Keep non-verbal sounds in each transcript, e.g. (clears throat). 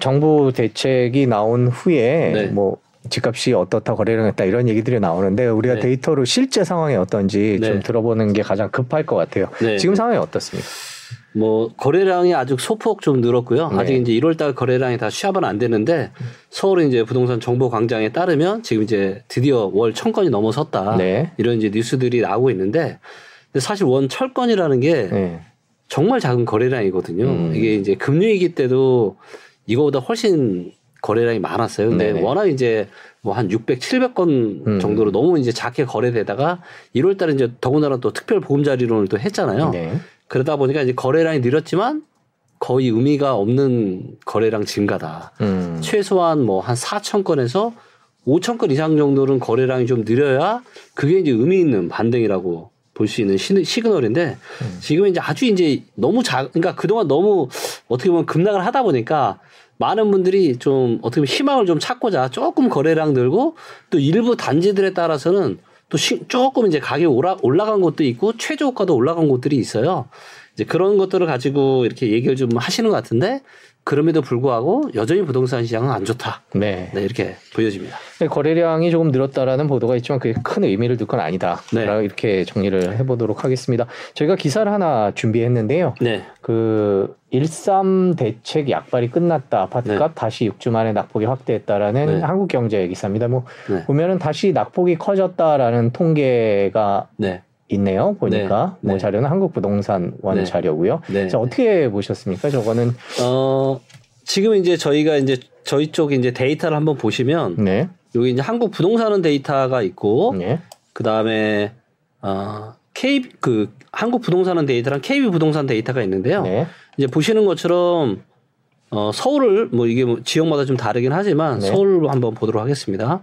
정부 대책이 나온 후에 네. 뭐 집값이 어떻다 거래량 했다 이런 얘기들이 나오는데 우리가 네. 데이터로 실제 상황이 어떤지 네. 좀 들어보는 게 가장 급할 것 같아요. 네. 지금 상황이 어떻습니까? 뭐 거래량이 아주 소폭 좀 늘었고요. 네. 아직 이제 1월달 거래량이 다 시합은 안 되는데 서울 이제 부동산 정보 광장에 따르면 지금 이제 드디어 월 천 건이 넘어섰다 네. 이런 이제 뉴스들이 나오고 있는데 근데 사실 원 철건이라는 게 네. 정말 작은 거래량이거든요. 음. 이게 이제 금융위기 때도 이거보다 훨씬 거래량이 많았어요. 근데 네네. 워낙 이제 뭐 한 600, 700건 음. 정도로 너무 이제 작게 거래되다가 1월 달에 이제 더군다나 또 특별 보금자리론을 또 했잖아요. 네. 그러다 보니까 이제 거래량이 늘었지만 거의 의미가 없는 거래량 증가다. 음. 최소한 뭐 한 4천 건에서 5천 건 이상 정도는 거래량이 좀 늘어야 그게 이제 의미 있는 반등이라고 볼 수 있는 시, 시그널인데 음. 지금 이제 아주 이제 너무 작, 그러니까 그동안 너무 어떻게 보면 급락을 하다 보니까 많은 분들이 좀 어떻게 보면 희망을 좀 찾고자 조금 거래량 늘고 또 일부 단지들에 따라서는 또 시, 조금 이제 가격이 올라, 올라간 곳도 있고 최저가도 올라간 곳들이 있어요. 이제 그런 것들을 가지고 이렇게 얘기를 좀 하시는 것 같은데 그럼에도 불구하고 여전히 부동산 시장은 안 좋다. 네. 네 이렇게 보여집니다. 네, 거래량이 조금 늘었다라는 보도가 있지만 그게 큰 의미를 둘 건 아니다. 네. 이렇게 정리를 해보도록 하겠습니다. 저희가 기사를 하나 준비했는데요. 네. 그13 대책 약발이 끝났다. 아파트값 네. 다시 6주 만에 낙폭이 확대했다라는 네. 한국경제 기사입니다. 뭐 네. 보면은 다시 낙폭이 커졌다라는 통계가 네. 있네요. 보니까 네, 뭐 네. 자료는 한국부동산원 네. 자료고요. 네. 자, 어떻게 보셨습니까? 저거는 어 지금 이제 저희가 이제 저희 쪽 이제 데이터를 한번 보시면 네. 여기 이제 한국 부동산원 데이터가 있고 네. 그 다음에 어 K 그 한국 부동산원 데이터랑 KB 부동산 데이터가 있는데요. 네. 이제 보시는 것처럼 어 서울을 뭐 이게 뭐 지역마다 좀 다르긴 하지만 서울로 한번 보도록 하겠습니다.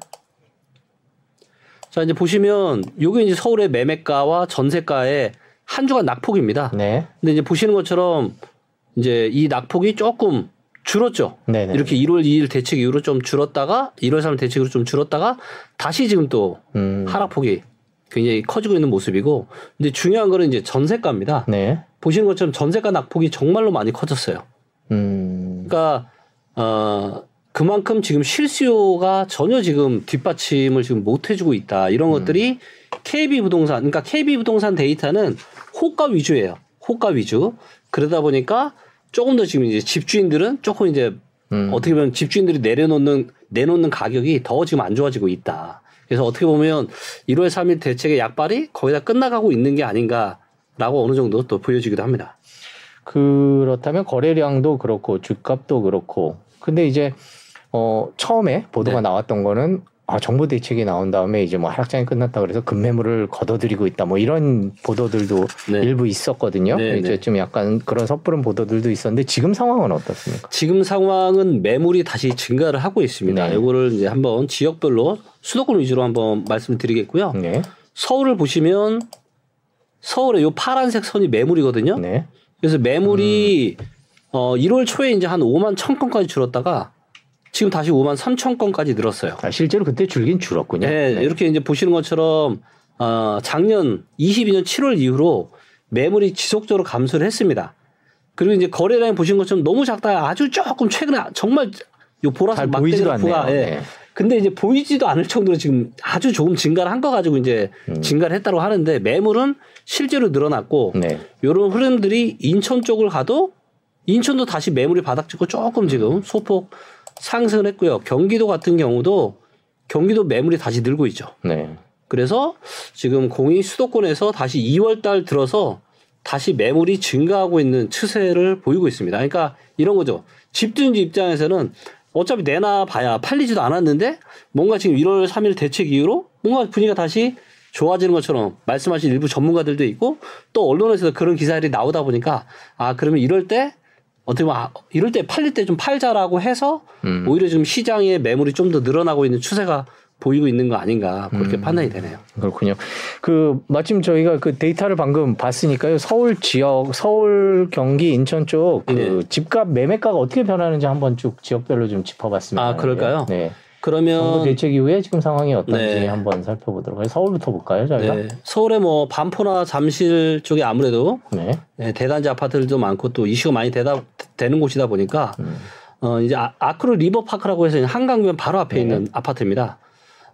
자, 이제 보시면 요게 이제 서울의 매매가와 전세가의 한 주간 낙폭입니다. 네. 근데 이제 보시는 것처럼 이제 이 낙폭이 조금 줄었죠. 네네. 이렇게 1월 2일 대책 이후로 좀 줄었다가 1월 3일 대책으로 좀 줄었다가 다시 지금 또 음. 하락폭이 굉장히 커지고 있는 모습이고 근데 중요한 거는 이제 전세가입니다. 네. 보시는 것처럼 전세가 낙폭이 정말로 많이 커졌어요. 음. 그러니까 어 그만큼 지금 실수요가 전혀 지금 뒷받침을 지금 못 해주고 있다. 이런 음. 것들이 KB 부동산, 그러니까 KB 부동산 데이터는 호가 위주예요. 호가 위주. 그러다 보니까 조금 더 지금 이제 집주인들은 조금 이제 음. 어떻게 보면 집주인들이 내려놓는 내놓는 가격이 더 지금 안 좋아지고 있다. 그래서 어떻게 보면 1월 3일 대책의 약발이 거의 다 끝나가고 있는 게 아닌가라고 어느 정도 또 보여지기도 합니다. 그렇다면 거래량도 그렇고 주값도 그렇고 근데 이제 어, 처음에 보도가 네. 나왔던 거는 아, 정부 대책이 나온 다음에 이제 뭐 하락장이 끝났다 그래서 급매물을 걷어들이고 있다 뭐 이런 보도들도 네. 일부 있었거든요. 네, 이제 네. 좀 약간 그런 섣부른 보도들도 있었는데 지금 상황은 어떻습니까? 지금 상황은 매물이 다시 증가를 하고 있습니다. 네. 이거를 이제 한번 지역별로 수도권 위주로 한번 말씀을 드리겠고요. 네. 서울을 보시면 서울의 요 파란색 선이 매물이거든요. 네. 그래서 매물이 음. 어 1월 초에 이제 한 5만 1천 건까지 줄었다가 지금 다시 5만 3천 건까지 늘었어요. 아, 실제로 그때 줄긴 줄었군요. 네, 네, 이렇게 이제 보시는 것처럼 어, 작년 22년 7월 이후로 매물이 지속적으로 감소를 했습니다. 그리고 이제 거래량이 보신 것처럼 너무 작다. 아주 조금 최근에 정말 요 보라색 막대기가 예. 네. 근데 이제 보이지도 않을 정도로 지금 아주 조금 증가를 한 거 가지고 이제 음. 증가를 했다고 하는데 매물은 실제로 늘어났고 네. 이런 흐름들이 인천 쪽을 가도 인천도 다시 매물이 바닥 찍고 조금 지금 소폭 상승을 했고요. 경기도 같은 경우도 경기도 매물이 다시 늘고 있죠. 네. 그래서 지금 공이 수도권에서 다시 2월 달 들어서 다시 매물이 증가하고 있는 추세를 보이고 있습니다. 그러니까 이런 거죠. 집주인지 입장에서는 어차피 내놔 봐야 팔리지도 않았는데 뭔가 지금 1월 3일 대책 이후로 뭔가 분위기가 다시 좋아지는 것처럼 말씀하신 일부 전문가들도 있고 또 언론에서 그런 기사들이 나오다 보니까 아 그러면 이럴 때 어떻게 보면 아, 이럴 때 팔릴 때 좀 팔자라고 해서 음. 오히려 지금 시장의 매물이 좀 더 늘어나고 있는 추세가 보이고 있는 거 아닌가 그렇게 음. 판단이 되네요. 그렇군요. 그 마침 저희가 그 데이터를 방금 봤으니까요. 서울 지역, 서울, 경기, 인천 쪽그 네. 집값 매매가가 어떻게 변하는지 한번 쭉 지역별로 좀 짚어봤습니다. 아 그럴까요? 네. 그러면 정부 대책 이후에 지금 상황이 어떤지 네. 한번 살펴보도록 하겠습니다. 서울부터 볼까요, 저희가? 네. 서울에 뭐 반포나 잠실 쪽에 아무래도 네. 네, 대단지 아파트들도 많고 또 이슈가 많이 되다 되는 곳이다 보니까 음. 어, 이제 아크로 리버 파크라고 해서 한강변 바로 앞에 네. 있는 아파트입니다.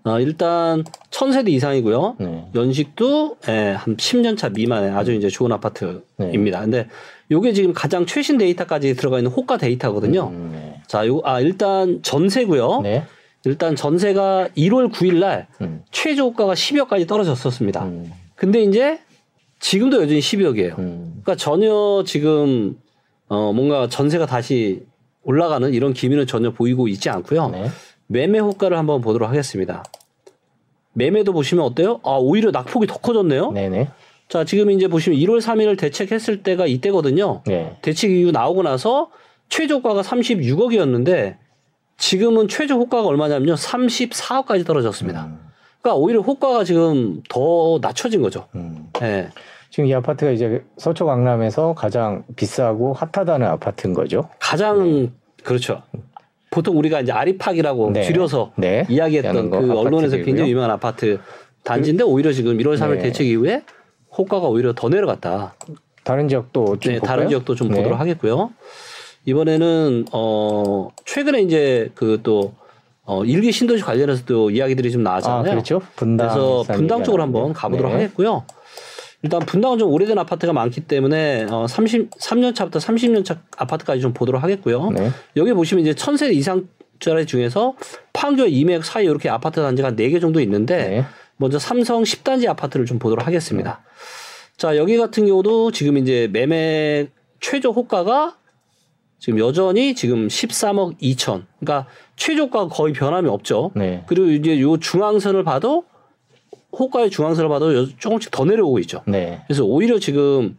어, 일단 천세대 이상이고요. 네. 연식도 예, 한 10년 차 미만의 아주 이제 좋은 아파트입니다. 네. 근데 요게 지금 가장 최신 데이터까지 들어가 있는 호가 데이터거든요. 음, 네. 자, 요, 아, 일단 전세고요. 네. 일단 전세가 1월 9일 날 음. 최저 호가가 10억까지 떨어졌었습니다. 음. 근데 이제 지금도 여전히 10억이에요. 음. 그러니까 전혀 지금 어 뭔가 전세가 다시 올라가는 이런 기미는 전혀 보이고 있지 않고요. 네. 매매 호가를 한번 보도록 하겠습니다. 매매도 보시면 어때요? 아, 오히려 낙폭이 더 커졌네요. 네네. 자, 지금 이제 보시면 1월 3일을 대책했을 때가 이때거든요. 네. 대책 이후 나오고 나서 최저가가 36억이었는데 지금은 최저 호가가 얼마냐면요. 34억까지 떨어졌습니다. 음. 그러니까 오히려 호가가 지금 더 낮춰진 거죠. 음. 네. 지금 이 아파트가 이제 서초 강남에서 가장 비싸고 핫하다는 아파트인 거죠. 가장 네. 그렇죠. 보통 우리가 이제 아리팍이라고 네. 줄여서 네. 이야기했던 그 언론에서 굉장히 유명한 아파트 단지인데 그, 오히려 지금 1월 3일 네. 대책 이후에 호가가 오히려 더 내려갔다. 다른 지역도 좀 네, 다른 지역도 좀 네. 보도록 하겠고요. 이번에는 어 최근에 이제 그또 어 일기 신도시 관련해서 도 이야기들이 좀 나왔잖아요. 아, 그렇죠. 분당 그래서 분당 쪽으로 한번 가보도록 네. 하겠고요. 일단 분당은 좀 오래된 아파트가 많기 때문에 어 30, 3년 차부터 30년 차 아파트까지 좀 보도록 하겠고요. 네. 여기 보시면 이제 천세 이상짜리 중에서 판교 이맥 사이 이렇게 아파트 단지가 4개 정도 있는데 네. 먼저 삼성 10단지 아파트를 좀 보도록 하겠습니다. 네. 자, 여기 같은 경우도 지금 이제 매매 최저 호가가 지금 여전히 지금 13억 2천. 그러니까 최저가 거의 변함이 없죠. 네. 그리고 이제 요 중앙선을 봐도 호가의 중앙선을 봐도 조금씩 더 내려오고 있죠. 네. 그래서 오히려 지금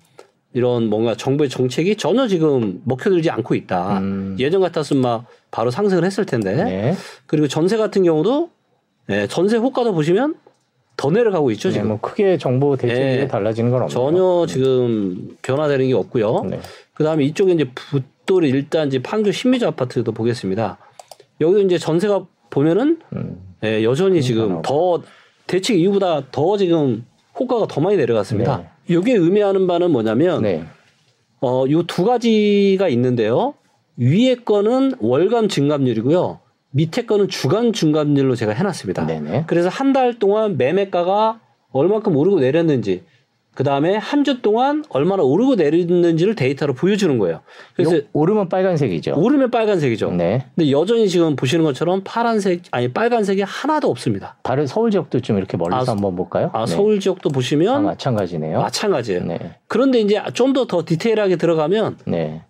이런 뭔가 정부의 정책이 전혀 지금 먹혀들지 않고 있다. 음. 예전 같았으면 막 바로 상승을 했을 텐데. 네. 그리고 전세 같은 경우도 네, 전세 호가도 보시면 더 내려가고 있죠 네, 지금. 뭐 크게 정보 대책이 네. 달라지는 건 없네요. 전혀 지금 변화되는 게 없고요. 네. 그다음에 이쪽에 이제 붙돌이 일단 이제 판교 신미주 아파트도 보겠습니다. 여기도 이제 전세가 보면은 음. 네, 여전히 지금 더 대책 이후보다 더 지금 호가가 더 많이 내려갔습니다. 네. 이게 의미하는 바는 뭐냐면 네. 어, 요 두 가지가 있는데요. 위에 거는 월감 증감률이고요. 밑에 거는 주간 증감률로 제가 해놨습니다. 네네. 그래서 한 달 동안 매매가가 얼마큼 오르고 내렸는지 그 다음에 한 주 동안 얼마나 오르고 내렸는지를 데이터로 보여주는 거예요. 그래서 오르면 빨간색이죠. 오르면 빨간색이죠. 네. 근데 여전히 지금 보시는 것처럼 파란색 아니 빨간색이 하나도 없습니다. 다른 서울 지역도 좀 이렇게 멀리서 아, 한번 볼까요? 아 네. 서울 지역도 보시면 아, 마찬가지네요. 마찬가지예요. 네. 그런데 이제 좀 더더 디테일하게 들어가면 네.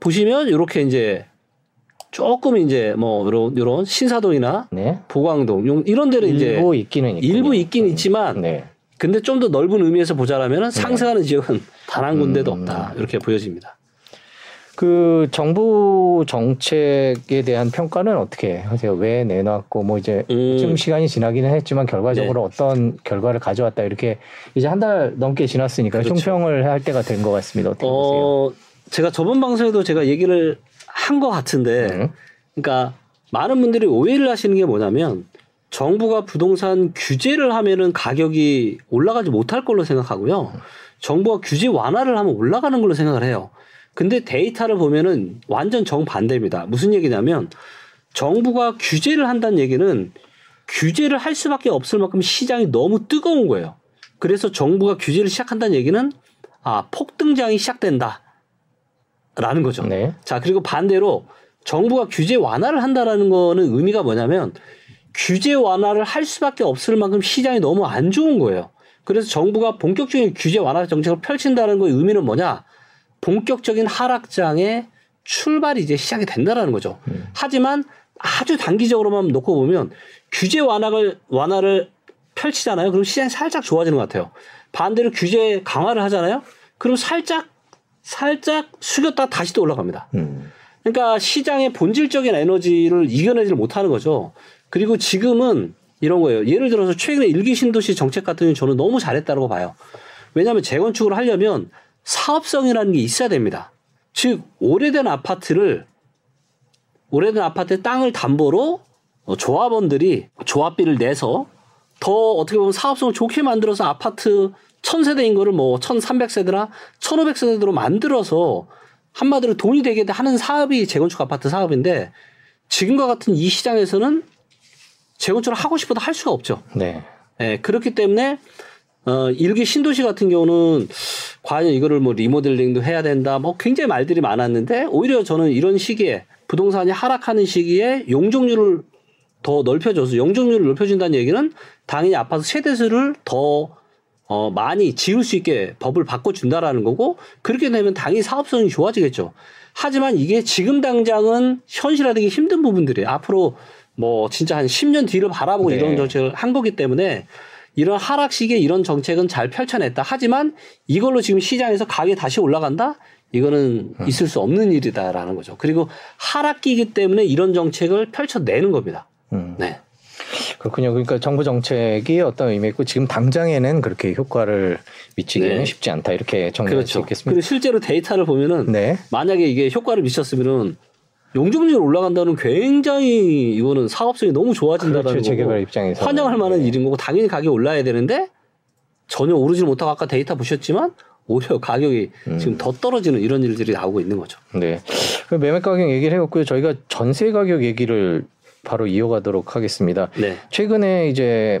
보시면 이렇게 이제 조금 이제 뭐 이런 이런 신사동이나 네. 보광동 이런 데는 일부 이제 일부 있기는. 일부 있긴 음. 있지만 네. 근데 좀 더 넓은 의미에서 보자라면 네. 상승하는 지역은 단 한 군데도 음. 없다 이렇게 보여집니다. 그 정부 정책에 대한 평가는 어떻게 하세요? 왜 내놨고 뭐 이제 음. 좀 시간이 지나기는 했지만 결과적으로 네. 어떤 결과를 가져왔다 이렇게 이제 한 달 넘게 지났으니까 그렇죠. 총평을 할 때가 된 것 같습니다. 어떻게 어, 보세요? 제가 저번 방송에도 제가 얘기를 한 것 같은데, 음. 그러니까 많은 분들이 오해를 하시는 게 뭐냐면 정부가 부동산 규제를 하면은 가격이 올라가지 못할 걸로 생각하고요. 정부가 규제 완화를 하면 올라가는 걸로 생각을 해요. 근데 데이터를 보면은 완전 정반대입니다. 무슨 얘기냐면 정부가 규제를 한다는 얘기는 규제를 할 수밖에 없을 만큼 시장이 너무 뜨거운 거예요. 그래서 정부가 규제를 시작한다는 얘기는 아, 폭등장이 시작된다. 라는 거죠. 네. 자, 그리고 반대로 정부가 규제 완화를 한다라는 거는 의미가 뭐냐면 규제 완화를 할 수밖에 없을 만큼 시장이 너무 안 좋은 거예요. 그래서 정부가 본격적인 규제 완화 정책을 펼친다는 거의 의미는 뭐냐? 본격적인 하락장의 출발이 이제 시작이 된다라는 거죠. 음. 하지만 아주 단기적으로만 놓고 보면 규제 완화를 완화를 펼치잖아요. 그럼 시장이 살짝 좋아지는 것 같아요. 반대로 규제 강화를 하잖아요. 그럼 살짝 살짝 숙였다 다시 또 올라갑니다. 음. 그러니까 시장의 본질적인 에너지를 이겨내지를 못하는 거죠. 그리고 지금은 이런 거예요. 예를 들어서 최근에 일기 신도시 정책 같은 경우는 저는 너무 잘했다고 봐요. 왜냐하면 재건축을 하려면 사업성이라는 게 있어야 됩니다. 즉 오래된 아파트를 오래된 아파트의 땅을 담보로 어, 조합원들이 조합비를 내서 더 어떻게 보면 사업성을 좋게 만들어서 아파트 천세대인 거를 뭐 1300세대나 1500세대로 만들어서 한마디로 돈이 되게 하는 사업이 재건축 아파트 사업인데 지금과 같은 이 시장에서는 재건축을 하고 싶어도 할 수가 없죠. 네. 네 그렇기 때문에 어, 일기 신도시 같은 경우는 과연 이거를 뭐 리모델링도 해야 된다. 뭐 굉장히 말들이 많았는데 오히려 저는 이런 시기에 부동산이 하락하는 시기에 용적률을 더 넓혀줘서 용적률을 높여준다는 얘기는 당연히 아파트 세대수를 더 어, 많이 지을 수 있게 법을 바꿔준다라는 거고 그렇게 되면 당연히 사업성이 좋아지겠죠. 하지만 이게 지금 당장은 현실화되기 힘든 부분들이에요. 앞으로 뭐 진짜 한 10년 뒤를 바라보고 네. 이런 정책을 한 거기 때문에 이런 하락 시기에 이런 정책은 잘 펼쳐냈다. 하지만 이걸로 지금 시장에서 가격이 다시 올라간다? 이거는 음. 있을 수 없는 일이다라는 거죠. 그리고 하락기이기 때문에 이런 정책을 펼쳐내는 겁니다. 음. 네. 그렇군요. 그러니까 정부 정책이 어떤 의미 있고 지금 당장에는 그렇게 효과를 미치기는 네. 쉽지 않다 이렇게 정리할 그렇죠. 수 있겠습니다. 그리고 실제로 데이터를 보면은 네. 만약에 이게 효과를 미쳤으면은 용적률 올라간다는 굉장히 이거는 사업성이 너무 좋아진다는 그렇죠. 재개발 입장에서 환영할 만한 네. 일인 거고 당연히 가격이 올라야 되는데 전혀 오르지 못하고 아까 데이터 보셨지만 오히려 가격이 음. 지금 더 떨어지는 이런 일들이 나오고 있는 거죠. 네. 그 매매 가격 얘기를 해봤고요. 저희가 전세 가격 얘기를 바로 이어가도록 하겠습니다. 네. 최근에 이제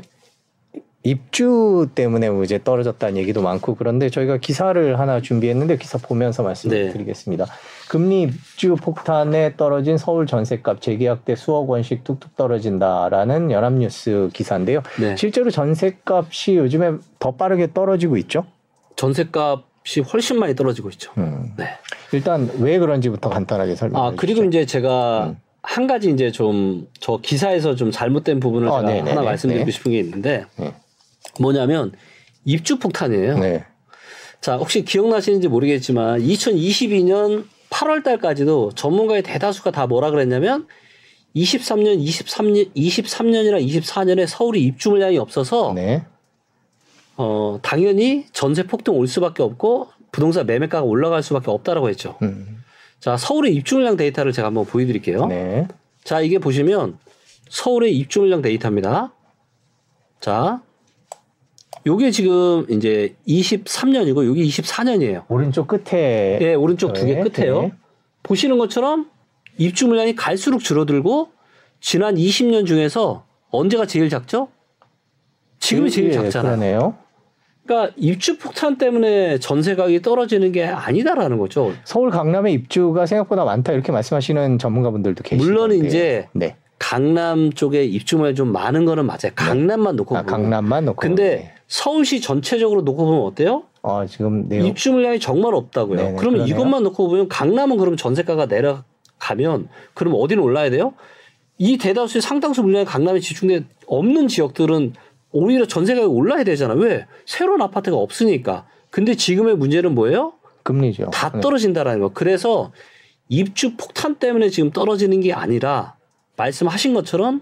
입주 때문에 뭐 이제 떨어졌다는 얘기도 많고 그런데 저희가 기사를 하나 준비했는데 기사 보면서 말씀드리겠습니다. 네. 금리 입주 폭탄에 떨어진 서울 전세값 재계약 때 수억 원씩 뚝뚝 떨어진다라는 연합뉴스 기사인데요. 네. 실제로 전세값이 요즘에 더 빠르게 떨어지고 있죠? 전세값이 훨씬 많이 떨어지고 있죠. 음. 네. 일단 왜 그런지부터 간단하게 설명해 주시죠. 아 그리고 이제 제가 음. 한 가지 이제 좀 저 기사에서 좀 잘못된 부분을 어, 제가 네네네. 하나 말씀드리고 네. 싶은 게 있는데 네. 뭐냐면 입주 폭탄이에요. 네. 자 혹시 기억나시는지 모르겠지만 2022년 8월 달까지도 전문가의 대다수가 다 뭐라 그랬냐면 23년, 23년, 23년이랑 24년에 서울이 입주 물량이 없어서 네. 어 당연히 전세 폭등 올 수밖에 없고 부동산 매매가가 올라갈 수밖에 없다라고 했죠. 음. 자, 서울의 입주 물량 데이터를 제가 한번 보여 드릴게요. 네. 자, 이게 보시면 서울의 입주 물량 데이터입니다. 자, 요게 지금 이제 23년이고 여기 24년이에요. 오른쪽 끝에. 네, 오른쪽 두 개 끝에요. 네. 보시는 것처럼 입주 물량이 갈수록 줄어들고 지난 20년 중에서 언제가 제일 작죠? 지금이 제일 예, 작잖아요. 그러네요. 그러니까 입주 폭탄 때문에 전세 가격이 떨어지는 게 아니다라는 거죠. 서울 강남에 입주가 생각보다 많다 이렇게 말씀하시는 전문가분들도 계시죠. 물론 이제 네. 강남 쪽에 입주물이 좀 많은 거는 맞아요. 네. 강남만 놓고 아, 강남만 놓고. 근데 네. 서울시 전체적으로 놓고 보면 어때요? 아, 지금 내용... 입주 물량이 정말 없다고요. 네네, 그러면 그러네요. 이것만 놓고 보면 강남은 그럼 전세가가 내려가면 그럼 어디는 올라야 돼요? 이 대다수의 상당수 물량이 강남에 집중돼 없는 지역들은 오히려 전세가가 올라야 되잖아. 왜? 새로운 아파트가 없으니까. 근데 지금의 문제는 뭐예요? 금리죠. 다 네. 떨어진다라는 거. 그래서 입주 폭탄 때문에 지금 떨어지는 게 아니라 말씀하신 것처럼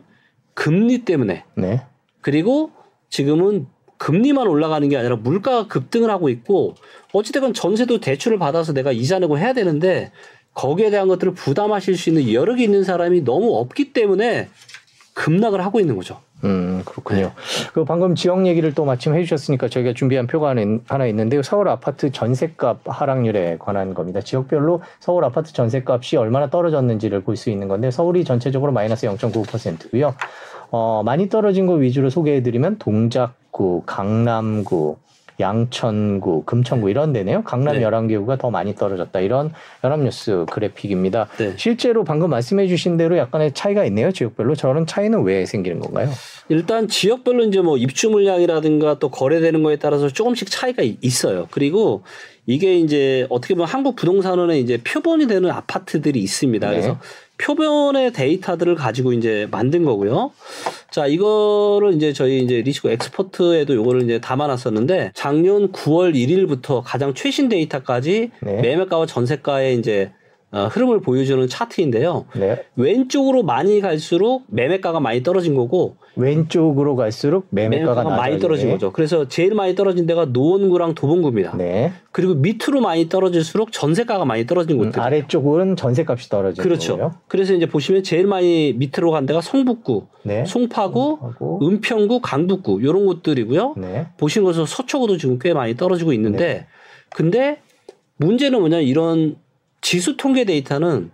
금리 때문에. 네. 그리고 지금은 금리만 올라가는 게 아니라 물가가 급등을 하고 있고 어찌됐건 전세도 대출을 받아서 내가 이자 내고 해야 되는데 거기에 대한 것들을 부담하실 수 있는 여력이 있는 사람이 너무 없기 때문에 급락을 하고 있는 거죠. 음, 그렇군요. 네. 그 방금 지역 얘기를 또 마침 해주셨으니까 저희가 준비한 표가 하나 있는데요. 서울 아파트 전세값 하락률에 관한 겁니다. 지역별로 서울 아파트 전세값이 얼마나 떨어졌는지를 볼 수 있는 건데 서울이 전체적으로 마이너스 0.9%고요. 어, 많이 떨어진 거 위주로 소개해드리면 동작구, 강남구, 양천구, 금천구 네. 이런 데네요. 강남 네. 11개구가 더 많이 떨어졌다. 이런 연합뉴스 그래픽입니다. 네. 실제로 방금 말씀해 주신 대로 약간의 차이가 있네요. 지역별로. 저런 차이는 왜 생기는 건가요? 일단 지역별로 이제 뭐 입주 물량이라든가 또 거래되는 거에 따라서 조금씩 차이가 있어요. 그리고 이게 이제 어떻게 보면 한국 부동산원에 이제 표본이 되는 아파트들이 있습니다. 네. 그래서 표본의 데이터들을 가지고 이제 만든 거고요. 자, 이거를 이제 저희 이제 리치고 엑스퍼트에도 요거를 이제 담아놨었는데 작년 9월 1일부터 가장 최신 데이터까지 네. 매매가와 전세가의 이제 어, 흐름을 보여주는 차트인데요. 네. 왼쪽으로 많이 갈수록 매매가가 많이 떨어진 거고 왼쪽으로 갈수록 매매가가, 매매가가 많이 떨어진 거죠. 그래서 제일 많이 떨어진 데가 노원구랑 도봉구입니다. 네. 그리고 밑으로 많이 떨어질수록 전세가가 많이 떨어진 음, 곳들. 아래쪽은 전세값이 떨어지는 그렇죠. 거고요. 그래서 이제 보시면 제일 많이 밑으로 간 데가 성북구, 네. 송파구, 송파구, 은평구, 강북구 이런 곳들이고요. 네. 보신 것처럼 서초구도 지금 꽤 많이 떨어지고 있는데 네. 근데 문제는 뭐냐 이런 지수 통계 데이터는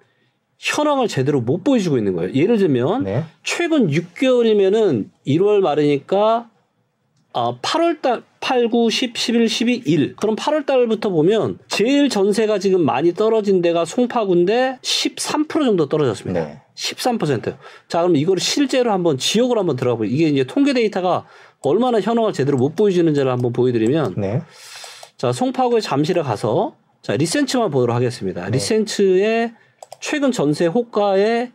현황을 제대로 못 보여주고 있는 거예요. 예를 들면 네. 최근 6개월이면은 1월 말이니까 아, 8월 달 8, 9, 10, 11, 12, 1. 그럼 8월 달부터 보면 제일 전세가 지금 많이 떨어진 데가 송파구인데 13% 정도 떨어졌습니다. 네. 13%. 자, 그럼 이걸 실제로 한번 지역으로 한번 들어가 보요 이게 이제 통계 데이터가 얼마나 현황을 제대로 못 보여주는지를 한번 보여드리면 네. 자, 송파구에 잠실에 가서 자, 리센츠만 보도록 하겠습니다. 네. 리센츠의 최근 전세 호가의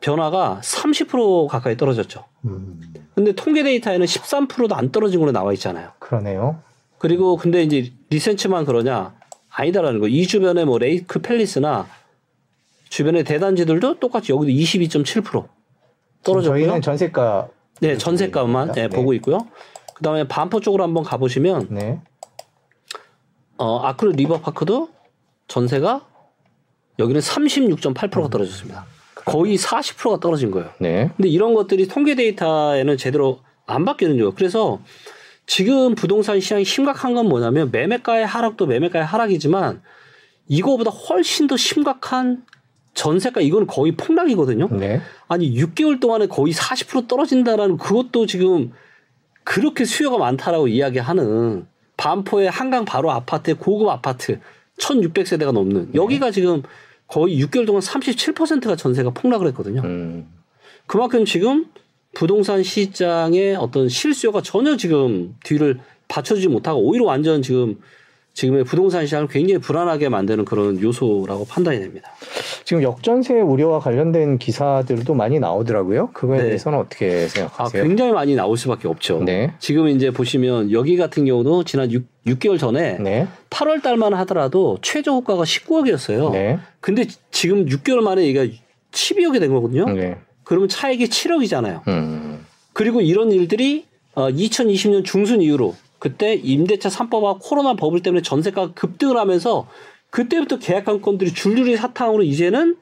변화가 30% 가까이 떨어졌죠. 음. 근데 통계 데이터에는 13%도 안 떨어진 걸로 나와 있잖아요. 그러네요. 그리고 근데 이제 리센츠만 그러냐? 아니다라는 거. 이 주변에 뭐 레이크 팰리스나 주변의 대단지들도 똑같이 여기도 22.7% 떨어졌고요. 저희는 전세가 네, 전세가만 네, 보고 있고요. 그다음에 반포 쪽으로 한번 가 보시면 네. 어, 아크릴 리버파크도 전세가 여기는 36.8%가 떨어졌습니다. 거의 40%가 떨어진 거예요. 네. 근데 이런 것들이 통계 데이터에는 제대로 안 바뀌는 거예요. 그래서 지금 부동산 시장이 심각한 건 뭐냐면 매매가의 하락도 매매가의 하락이지만 이거보다 훨씬 더 심각한 전세가 이건 거의 폭락이거든요. 네. 아니 6개월 동안에 거의 40% 떨어진다라는 그것도 지금 그렇게 수요가 많다라고 이야기하는 반포의 한강 바로 아파트의 고급 아파트 1,600세대가 넘는 네. 여기가 지금 거의 6개월 동안 37%가 전세가 폭락을 했거든요. 음. 그만큼 지금 부동산 시장의 어떤 실수요가 전혀 지금 뒤를 받쳐주지 못하고 오히려 완전 지금 지금의 부동산 시장을 굉장히 불안하게 만드는 그런 요소라고 판단이 됩니다. 지금 역전세 우려와 관련된 기사들도 많이 나오더라고요. 그거에 네. 대해서는 어떻게 생각하세요? 아, 굉장히 많이 나올 수밖에 없죠. 네. 지금 이제 보시면 여기 같은 경우도 지난 6, 6개월 전에 네. 8월 달만 하더라도 최저 호가가 19억이었어요. 네. 근데 지금 6개월 만에 얘가 12억이 된 거거든요. 네. 그러면 차익이 7억이잖아요. 음. 그리고 이런 일들이 어, 2020년 중순 이후로 그때 임대차 3법과 코로나 버블 때문에 전세가가 급등을 하면서 그때부터 계약한 건들이 줄줄이 사탕으로 이제는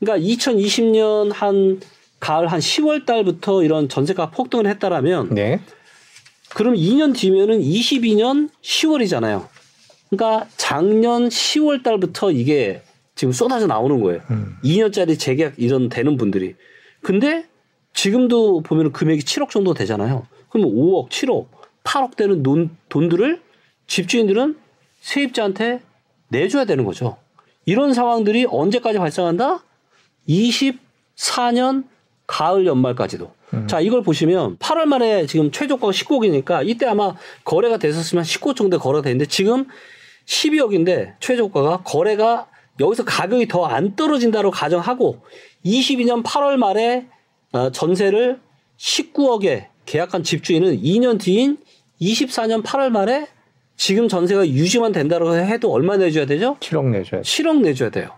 그러니까 2020년 한 가을 한 10월 달부터 이런 전세가 폭등을 했다라면 네. 그럼 2년 뒤면은 22년 10월이잖아요. 그러니까 작년 10월 달부터 이게 지금 쏟아져 나오는 거예요. 음. 2년짜리 재계약 이런 되는 분들이. 근데 지금도 보면 금액이 7억 정도 되잖아요. 그러면 5억, 7억 8억 되는 돈, 돈들을 집주인들은 세입자한테 내줘야 되는 거죠. 이런 상황들이 언제까지 발생한다? 24년 가을 연말까지도. 음. 자, 이걸 보시면 8월 말에 지금 최저가가 19억이니까 이때 아마 거래가 됐었으면 19억 정도 거래가 되는데 지금 12억인데 최저가가 거래가 여기서 가격이 더 안 떨어진다로 가정하고 22년 8월 말에 어, 전세를 19억에 계약한 집주인은 2년 뒤인 24년 8월 말에 지금 전세가 유지만 된다고 해도 얼마 내줘야 되죠? 7억 내줘야 돼요. 7억 내줘야 돼요.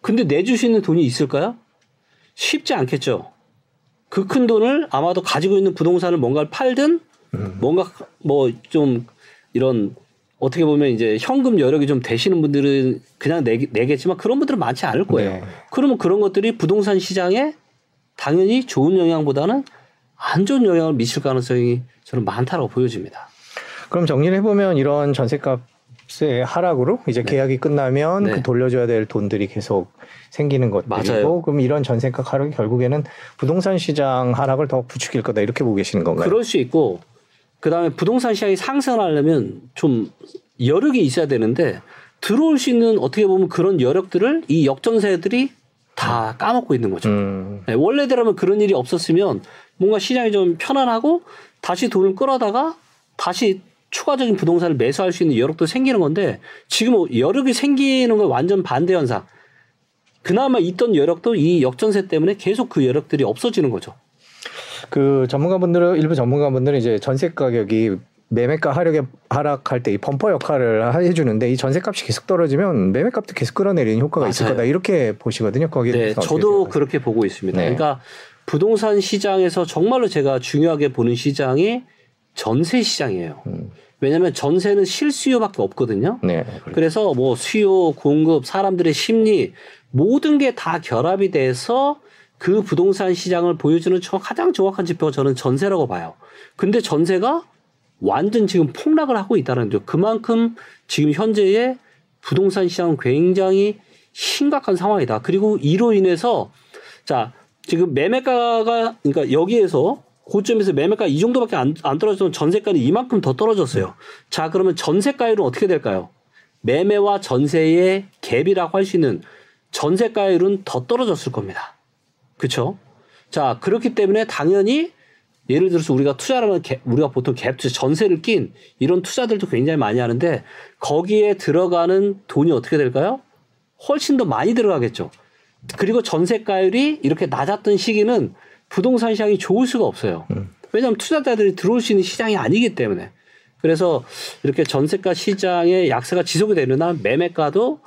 근데 내줄 수 있는 돈이 있을까요? 쉽지 않겠죠. 그 큰 돈을 아마도 가지고 있는 부동산을 뭔가를 팔든 음. 뭔가 뭐 좀 이런 어떻게 보면 이제 현금 여력이 좀 되시는 분들은 그냥 내, 내겠지만 그런 분들은 많지 않을 거예요. 네. 그러면 그런 것들이 부동산 시장에 당연히 좋은 영향보다는 안 좋은 영향을 미칠 가능성이 저는 많다고 보여집니다. 그럼 정리를 해보면 이런 전세값의 하락으로 이제 네. 계약이 끝나면 네. 그 돌려줘야 될 돈들이 계속 생기는 것들이고 맞아요. 그럼 이런 전세값 하락이 결국에는 부동산 시장 하락을 더 부추길 거다 이렇게 보고 계시는 건가요? 그럴 수 있고 그다음에 부동산 시장이 상승하려면 좀 여력이 있어야 되는데 들어올 수 있는 어떻게 보면 그런 여력들을 이 역전세들이 다 까먹고 있는 거죠. 음. 네, 원래대로면 그런 일이 없었으면 뭔가 시장이 좀 편안하고 다시 돈을 끌어다가 다시 추가적인 부동산을 매수할 수 있는 여력도 생기는 건데 지금 여력이 생기는 건 완전 반대 현상. 그나마 있던 여력도 이 역전세 때문에 계속 그 여력들이 없어지는 거죠. 그 전문가분들은 일부 전문가분들은 이제 전세 가격이 매매가 하락에 하락할 때 이 범퍼 역할을 해주는데 이 전세값이 계속 떨어지면 매매값도 계속 끌어내리는 효과가 맞아요. 있을 거다 이렇게 보시거든요. 거기에 네, 저도 그렇게 보고 있습니다. 네. 그러니까 부동산 시장에서 정말로 제가 중요하게 보는 시장이 전세 시장이에요. 음. 왜냐하면 전세는 실수요밖에 없거든요. 네, 그래서 뭐 수요, 공급, 사람들의 심리 모든 게 다 결합이 돼서 그 부동산 시장을 보여주는 가장 정확한 지표가 저는 전세라고 봐요. 근데 전세가 완전 지금 폭락을 하고 있다는 거죠. 그만큼 지금 현재의 부동산 시장은 굉장히 심각한 상황이다. 그리고 이로 인해서 자 지금 매매가가 그러니까 여기에서 고점에서 매매가 이 정도밖에 안, 안 떨어졌으면 전세가는 이만큼 더 떨어졌어요. 자 그러면 전세가율은 어떻게 될까요? 매매와 전세의 갭이라고 할 수 있는 전세가율은 더 떨어졌을 겁니다. 그렇죠? 자 그렇기 때문에 당연히 예를 들어서 우리가 투자를 하면 우리가 보통 갭 투자 전세를 낀 이런 투자들도 굉장히 많이 하는데 거기에 들어가는 돈이 어떻게 될까요? 훨씬 더 많이 들어가겠죠. 그리고 전세가율이 이렇게 낮았던 시기는 부동산 시장이 좋을 수가 없어요. 음. 왜냐하면 투자자들이 들어올 수 있는 시장이 아니기 때문에. 그래서 이렇게 전세가 시장의 약세가 지속이 되는 한 매매가도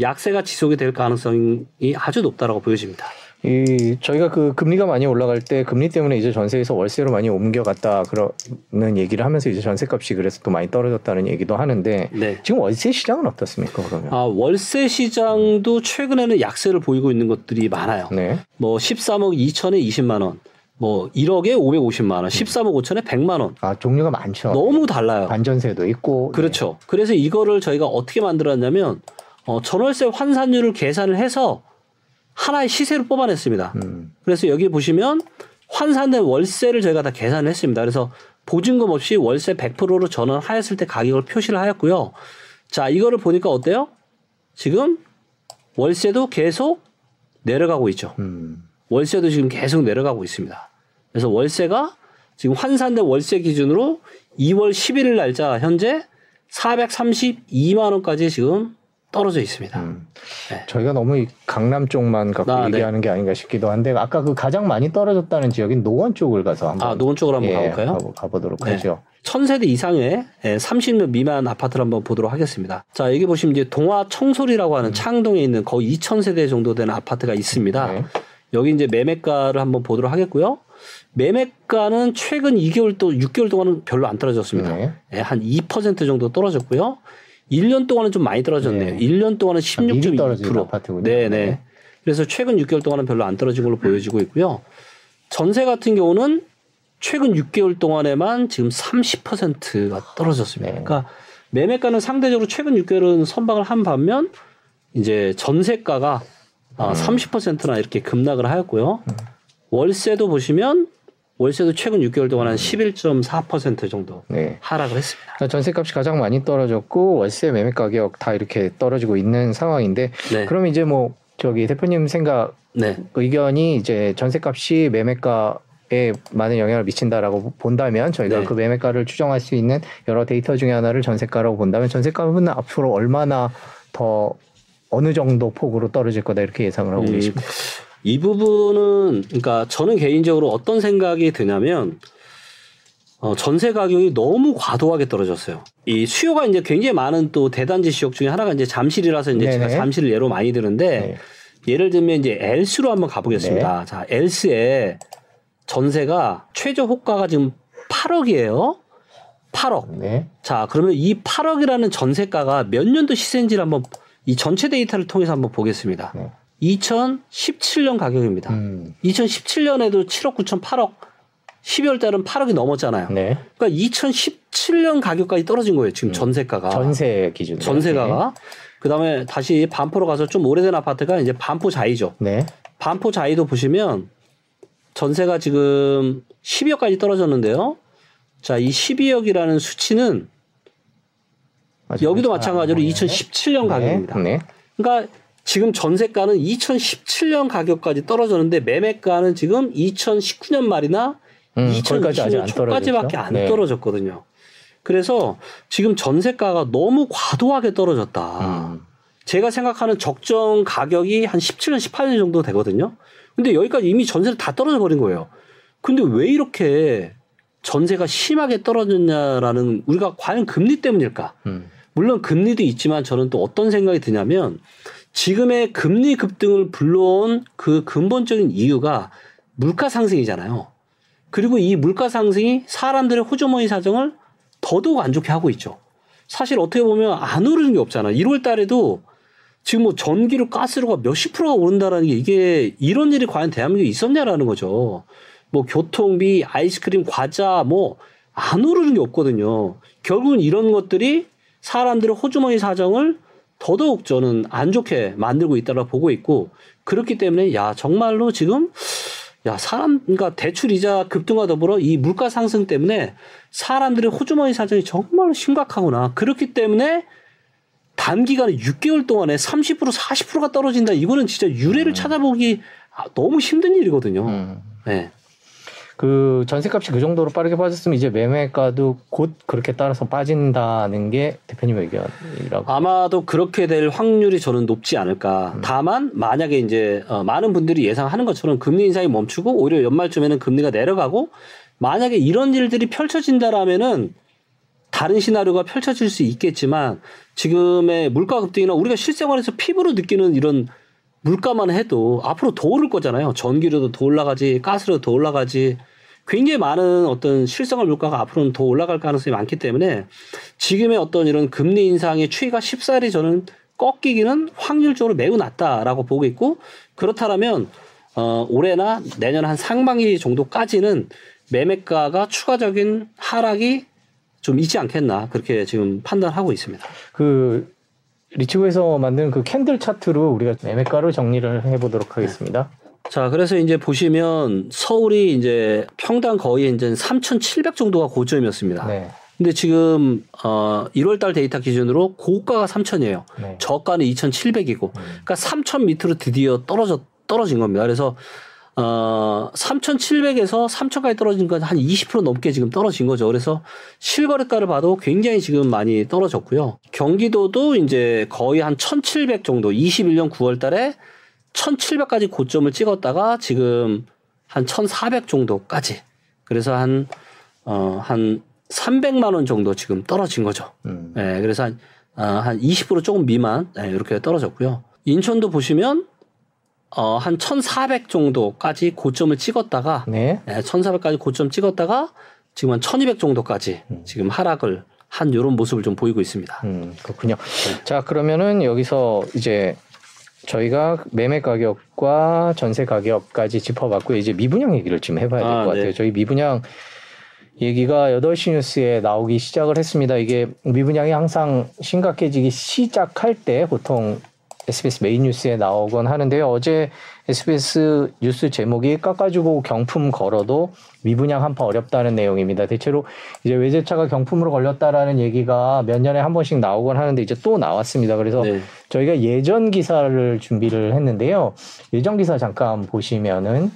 약세가 지속이 될 가능성이 아주 높다라고 보여집니다. 이 저희가 그 금리가 많이 올라갈 때 금리 때문에 이제 전세에서 월세로 많이 옮겨갔다 그러는 얘기를 하면서 이제 전세값이 그래서 또 많이 떨어졌다는 얘기도 하는데 네. 지금 월세 시장은 어떻습니까 그러면? 아 월세 시장도 최근에는 약세를 보이고 있는 것들이 많아요. 네. 뭐 13억 2천에 20만 원. 뭐 1억에 550만 원, 13억 5천에 100만 원. 아, 종류가 많죠. 너무 달라요. 반전세도 있고. 그렇죠. 네. 그래서 이거를 저희가 어떻게 만들었냐면 어, 전월세 환산율을 계산을 해서 하나의 시세를 뽑아냈습니다. 음. 그래서 여기 보시면 환산된 월세를 저희가 다 계산을 했습니다. 그래서 보증금 없이 월세 100%로 전환하였을 때 가격을 표시를 하였고요. 자, 이거를 보니까 어때요? 지금 월세도 계속 내려가고 있죠. 음. 월세도 지금 계속 내려가고 있습니다. 그래서 월세가 지금 환산된 월세 기준으로 2월 11일 날짜 현재 432만 원까지 지금 떨어져 있습니다. 음. 네. 저희가 너무 강남 쪽만 갖고 아, 네. 얘기하는 네. 게 아닌가 싶기도 한데 아까 그 가장 많이 떨어졌다는 지역인 노원 쪽을 가서 한번 아 노원 쪽으로 한번 예, 가볼까요? 가보, 도록 네. 하죠. 천세대 이상의 30년 예, 미만 아파트를 한번 보도록 하겠습니다. 자 여기 보시면 이제 동화 청솔이라고 하는 음. 창동에 있는 거의 2,000세대 정도 되는 아파트가 있습니다. 네. 여기 이제 매매가를 한번 보도록 하겠고요. 매매가는 최근 2개월 또 6개월 동안은 별로 안 떨어졌습니다. 네. 네, 한2% 정도 떨어졌고요. 1년 동안은 좀 많이 떨어졌네요. 네. 1년 동안은 16.2%. 아, 네네. 네. 그래서 최근 6개월 동안은 별로 안 떨어진 걸로 보여지고 있고요. 전세 같은 경우는 최근 6개월 동안에만 지금 30%가 떨어졌습니다. 네. 그러니까 매매가는 상대적으로 최근 6개월은 선방을 한 반면 이제 전세가가 아, 음. 30%나 이렇게 급락을 하였고요. 음. 월세도 보시면 월세도 최근 6개월 동안 한 11.4% 정도 네. 하락을 했습니다. 그러니까 전세값이 가장 많이 떨어졌고 월세 매매 가격 다 이렇게 떨어지고 있는 상황인데 네. 그럼 이제 뭐 저기 대표님 생각 네. 의견이 이제 전세값이 매매가 에 많은 영향을 미친다라고 본다면 저희가 네. 그 매매가를 추정할 수 있는 여러 데이터 중에 하나를 전세가라고 본다면 전세값은 앞으로 얼마나 더 어느 정도 폭으로 떨어질 거다 이렇게 예상을 하고 음, 계십니다. 이 부분은 그러니까 저는 개인적으로 어떤 생각이 드냐면 어, 전세 가격이 너무 과도하게 떨어졌어요. 이 수요가 이제 굉장히 많은 또 대단지 지역 중에 하나가 이제 잠실이라서 이제 네네. 제가 잠실을 예로 많이 드는데 네. 예를 들면 이제 엘스로 한번 가보겠습니다. 네. 자, 엘스의 전세가 최저 호가가 지금 8억이에요. 8억. 네. 자, 그러면 이 8억이라는 전세가가 몇 년도 시세인지를 한번 이 전체 데이터를 통해서 한번 보겠습니다. 네. 2017년 가격입니다. 음. 2017년에도 7억 9천 8억 12월 달은 8억이 넘었잖아요. 네. 그러니까 2017년 가격까지 떨어진 거예요. 지금 음. 전세가가. 전세 기준. 전세가가. 네. 그다음에 다시 반포로 가서 좀 오래된 아파트가 이제 반포 자이죠. 네. 반포 자이도 보시면 전세가 지금 12억까지 떨어졌는데요. 자, 이 12억이라는 수치는 여기도 마찬가지로 2017년 가격입니다. 네. 그러니까 지금 전세가는 2017년 가격까지 떨어졌는데 매매가는 지금 2019년 말이나 음, 2020년 초까지밖에 안 네. 떨어졌거든요. 그래서 지금 전세가가 너무 과도하게 떨어졌다. 음. 제가 생각하는 적정 가격이 한 17년, 18년 정도 되거든요. 근데 여기까지 이미 전세를 다 떨어져 버린 거예요. 근데 왜 이렇게 전세가 심하게 떨어졌냐라는 우리가 과연 금리 때문일까? 음. 물론 금리도 있지만 저는 또 어떤 생각이 드냐면 지금의 금리 급등을 불러온 그 근본적인 이유가 물가 상승이잖아요. 그리고 이 물가 상승이 사람들의 호주머니 사정을 더더욱 안 좋게 하고 있죠. 사실 어떻게 보면 안 오르는 게 없잖아. 1월 달에도 지금 뭐 전기료, 가스료가 몇십 프로가 오른다라는 게 이게 이런 일이 과연 대한민국에 있었냐라는 거죠. 뭐 교통비, 아이스크림, 과자 뭐 안 오르는 게 없거든요. 결국은 이런 것들이 사람들의 호주머니 사정을 더더욱 저는 안 좋게 만들고 있다고 보고 있고 그렇기 때문에 야 정말로 지금 야 사람과 그러니까 대출 이자 급등과 더불어 이 물가 상승 때문에 사람들의 호주머니 사정이 정말로 심각하구나 그렇기 때문에 단기간에 6개월 동안에 30% 40%가 떨어진다 이거는 진짜 유례를 음. 찾아보기 너무 힘든 일이거든요. 음. 네. 그 전세값이 그 정도로 빠르게 빠졌으면 이제 매매가도 곧 그렇게 따라서 빠진다는 게 대표님 의견이라고. 아마도 그렇게 될 확률이 저는 높지 않을까. 음. 다만 만약에 이제 어, 많은 분들이 예상하는 것처럼 금리 인상이 멈추고 오히려 연말쯤에는 금리가 내려가고 만약에 이런 일들이 펼쳐진다라면은 다른 시나리오가 펼쳐질 수 있겠지만 지금의 물가 급등이나 우리가 실생활에서 피부로 느끼는 이런 물가만 해도 앞으로 더 오를 거잖아요. 전기료도 더 올라가지, 가스료도 더 올라가지. 굉장히 많은 어떤 실생활 물가가 앞으로는 더 올라갈 가능성이 많기 때문에 지금의 어떤 이런 금리 인상의 추이가 쉽사리 저는 꺾이기는 확률적으로 매우 낮다라고 보고 있고 그렇다면 어 올해나 내년 한 상반기 정도까지는 매매가가 추가적인 하락이 좀 있지 않겠나 그렇게 지금 판단하고 있습니다. 그 리치고에서 만든 그 캔들 차트로 우리가 매매가를 정리를 해보도록 하겠습니다. 자, 그래서 이제 보시면 서울이 이제 평당 거의 이제 3,700 정도가 고점이었습니다. 네. 근데 지금 어 1월 달 데이터 기준으로 고가가 3,000이에요. 네. 저가는 2,700이고. 음. 그러니까 3,000 밑으로 드디어 떨어져 떨어진 겁니다. 그래서 어, 3,700에서 3,000까지 떨어진 건 한 20% 넘게 지금 떨어진 거죠. 그래서 실거래가를 봐도 굉장히 지금 많이 떨어졌고요. 경기도도 이제 거의 한 1,700 정도, 21년 9월 달에 1,700까지 고점을 찍었다가 지금 한 1,400 정도까지. 그래서 한, 어, 한 300만 원 정도 지금 떨어진 거죠. 음. 네, 그래서 한, 어, 한20% 조금 미만, 네, 이렇게 떨어졌고요. 인천도 보시면 어, 한 1,400 정도까지 고점을 찍었다가 네. 네 1,400까지 고점 찍었다가 지금 한 1,200 정도까지 음. 지금 하락을 한 이런 모습을 좀 보이고 있습니다. 음, 그렇군요. 네. 자, 그러면은 여기서 이제 저희가 매매 가격과 전세 가격까지 짚어봤고 이제 미분양 얘기를 좀 해봐야 될것 아, 같아요. 네. 저희 미분양 얘기가 8시 뉴스에 나오기 시작을 했습니다. 이게 미분양이 항상 심각해지기 시작할 때 보통 SBS 메인 뉴스에 나오곤 하는데요. 어제 SBS 뉴스 제목이 깎아주고 경품 걸어도 미분양 한파 어렵다는 내용입니다. 대체로 이제 외제차가 경품으로 걸렸다라는 얘기가 몇 년에 한 번씩 나오곤 하는데 이제 또 나왔습니다. 그래서 네. 저희가 예전 기사를 준비를 했는데요. 예전 기사 잠깐 보시면은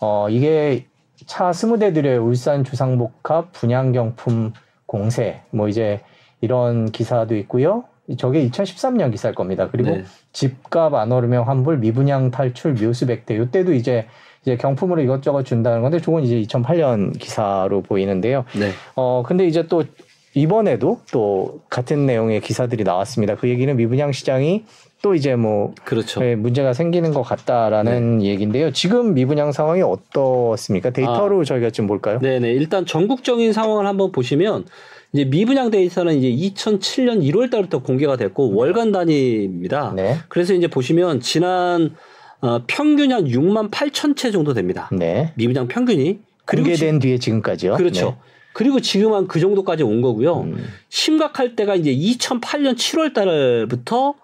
어 이게 차 스무 대 들여 울산 주상복합 분양 경품 공세 뭐 이제 이런 기사도 있고요. 저게 2013년 기사일 겁니다. 그리고 네. 집값 안 오르면 환불, 미분양 탈출, 묘수 백대. 이때도 이제 이제 경품으로 이것저것 준다는 건데 저건 이제 2008년 기사로 보이는데요. 네. 어 근데 이제 또 이번에도 또 같은 내용의 기사들이 나왔습니다. 그 얘기는 미분양 시장이 또 이제 뭐 그렇죠. 네, 문제가 생기는 것 같다라는 네. 얘기인데요. 지금 미분양 상황이 어떻습니까? 데이터로 아, 저희가 좀 볼까요? 네네. 일단 전국적인 상황을 한번 보시면 이제 미분양 데이터는 이제 2007년 1월 달부터 공개가 됐고 월간 단위입니다. 네. 그래서 이제 보시면 지난 어, 평균 한 6만 8천 채 정도 됩니다. 네. 미분양 평균이 그리고 공개된 지, 뒤에 지금까지요. 그렇죠. 네. 그리고 지금 한 그 정도까지 온 거고요. 음. 심각할 때가 이제 2008년 7월 달부터